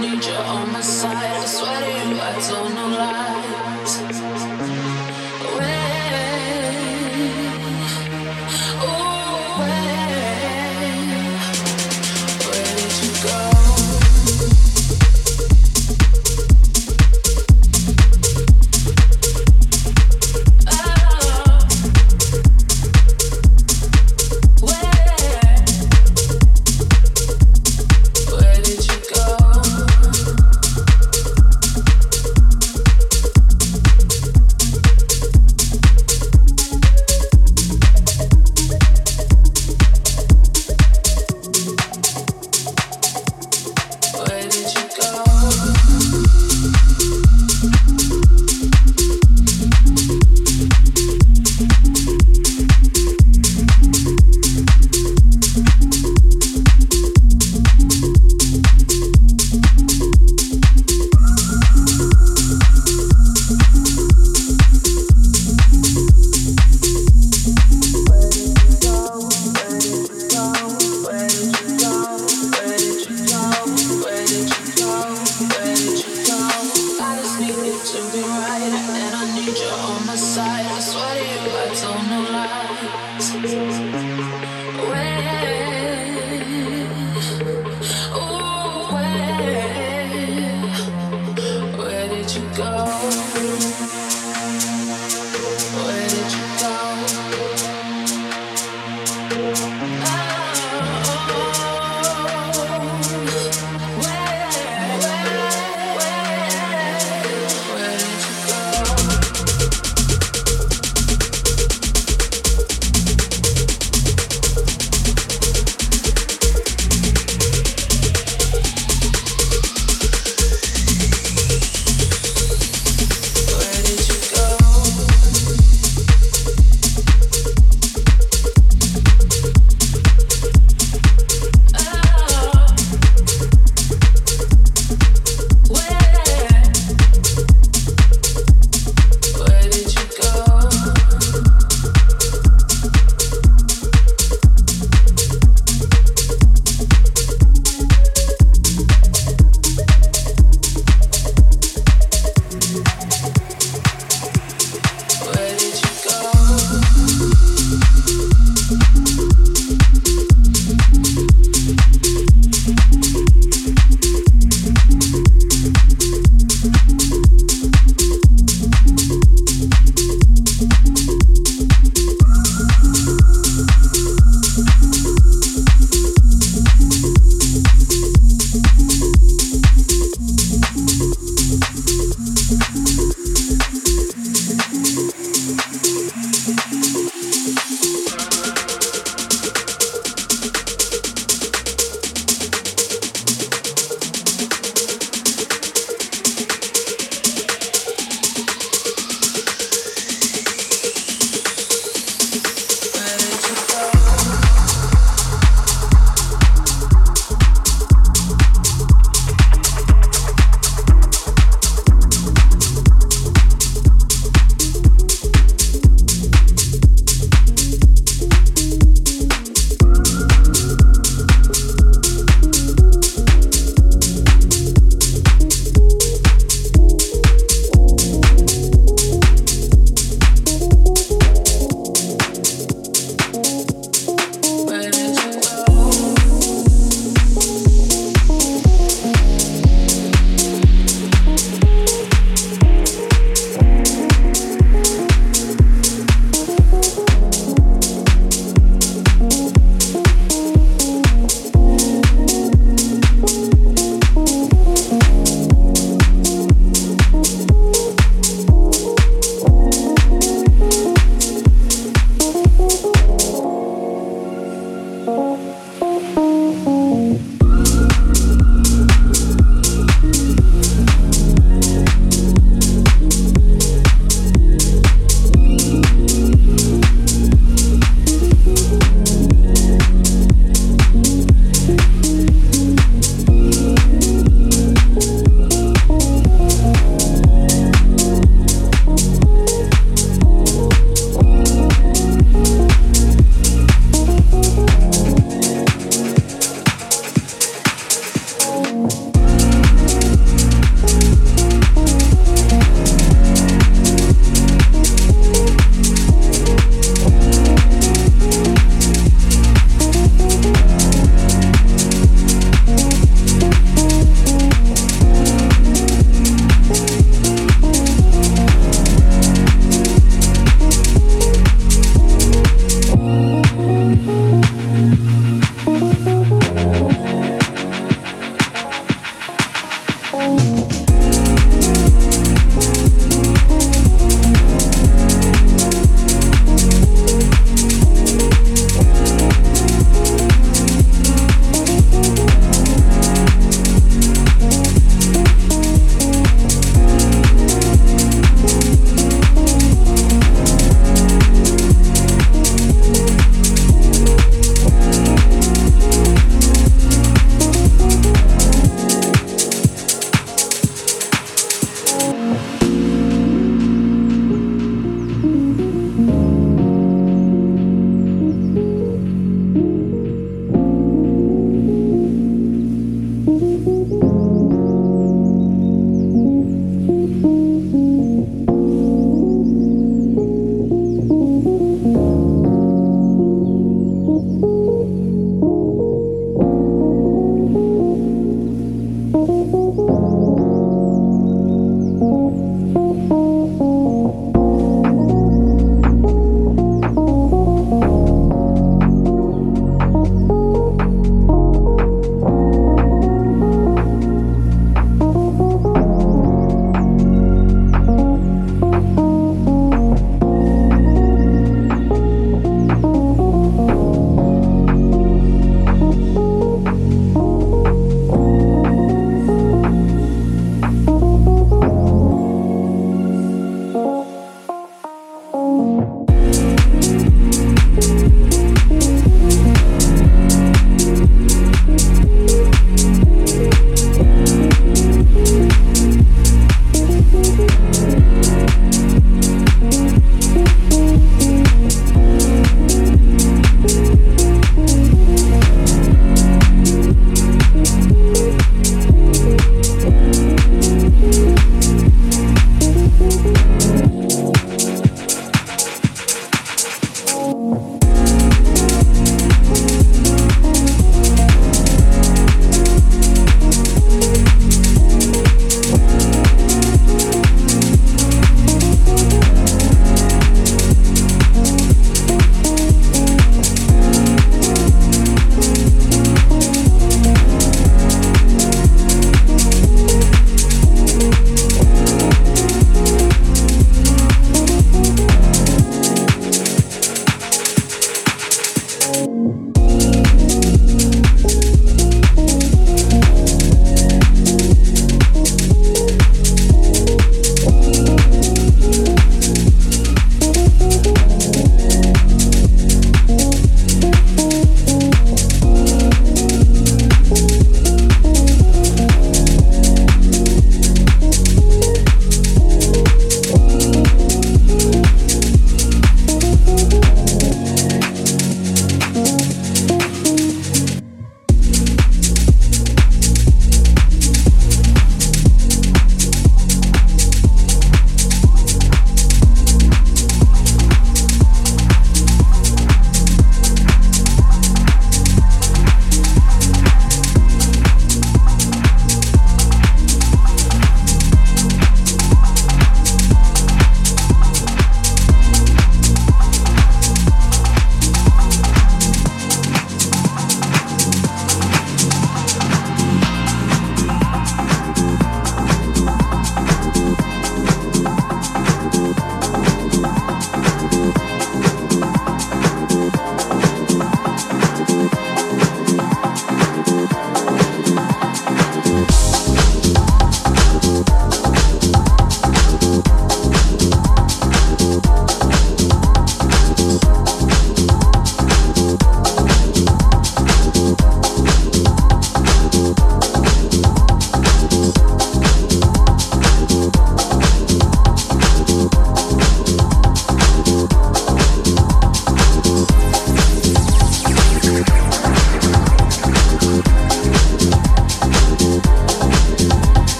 need you on my side. I swear to you, I don't know lies.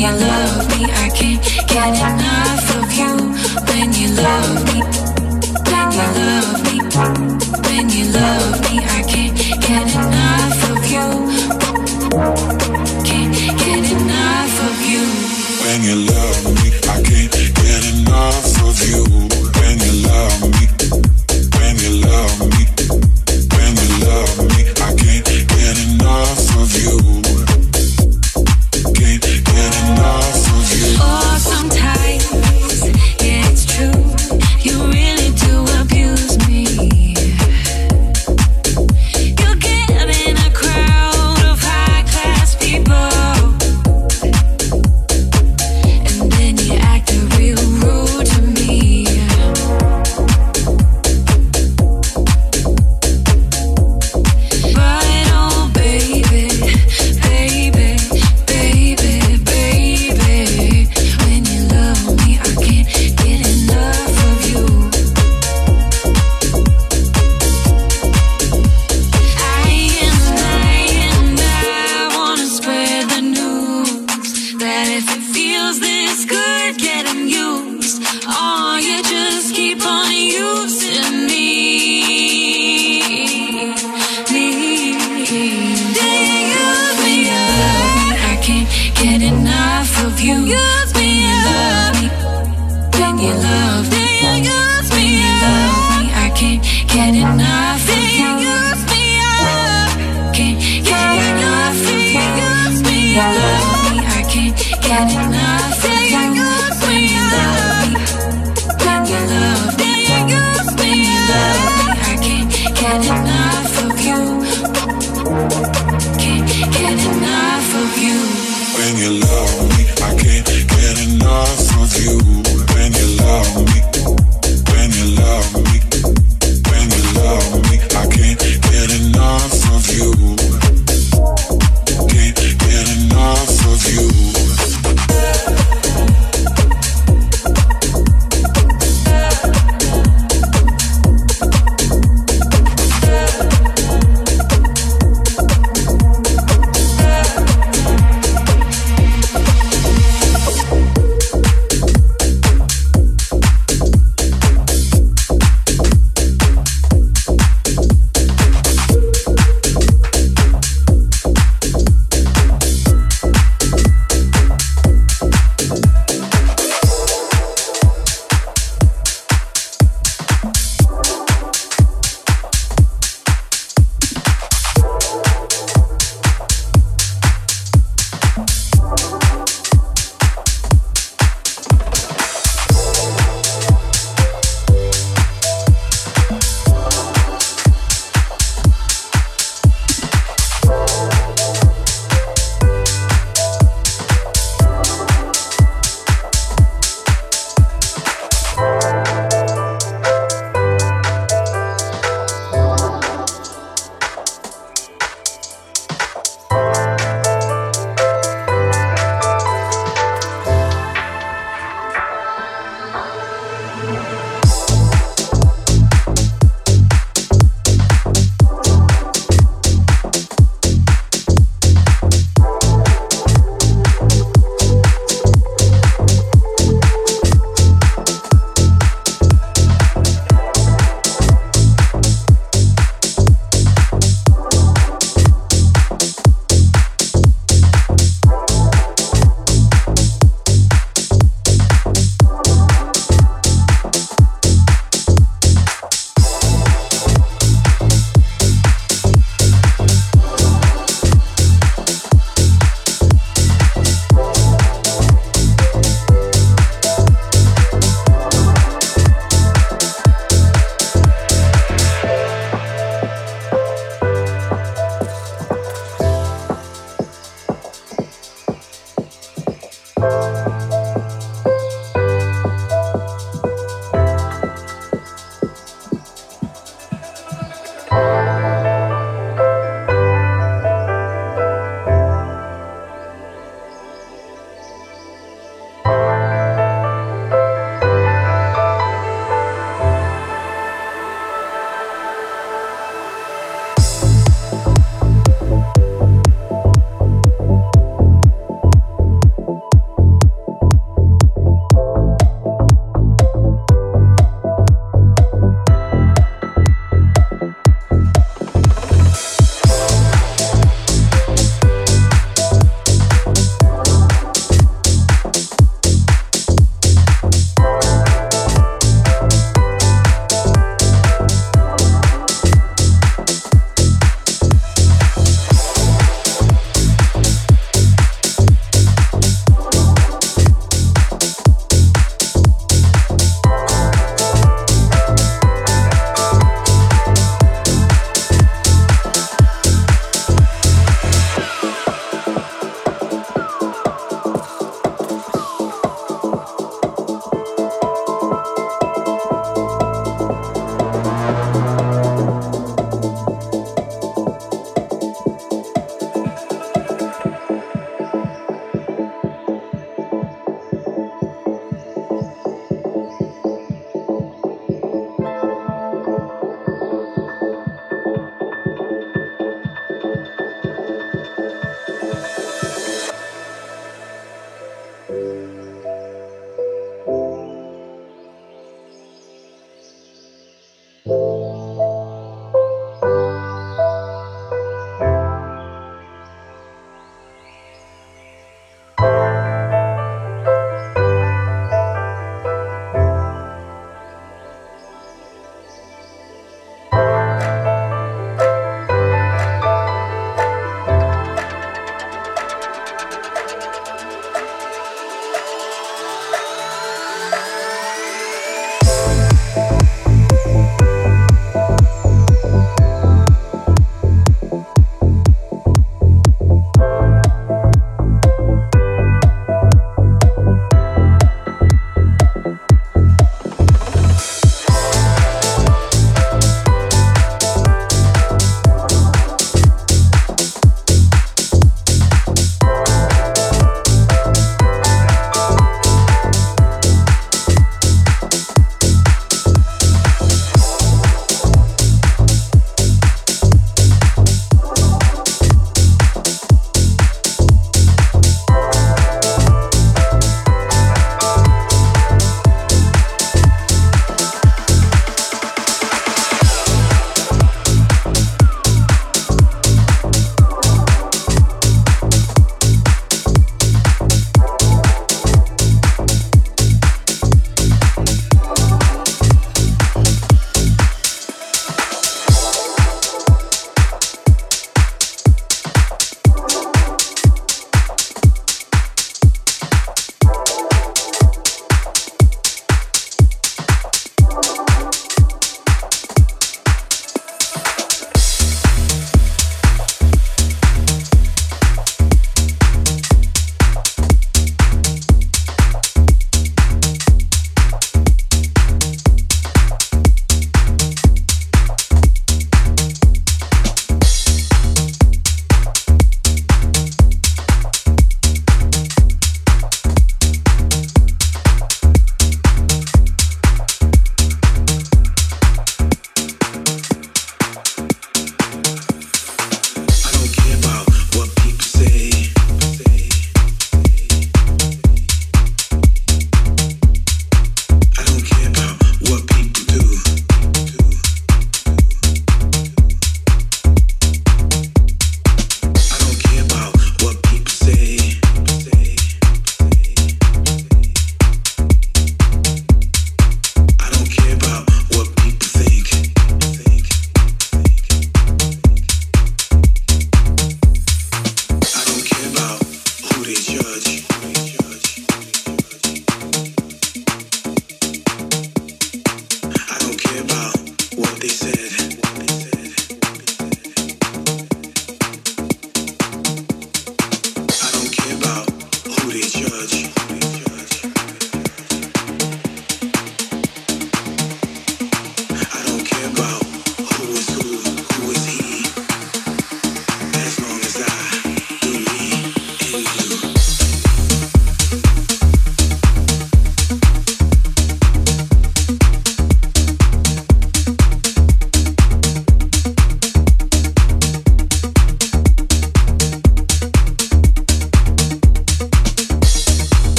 you love me, I can't get enough.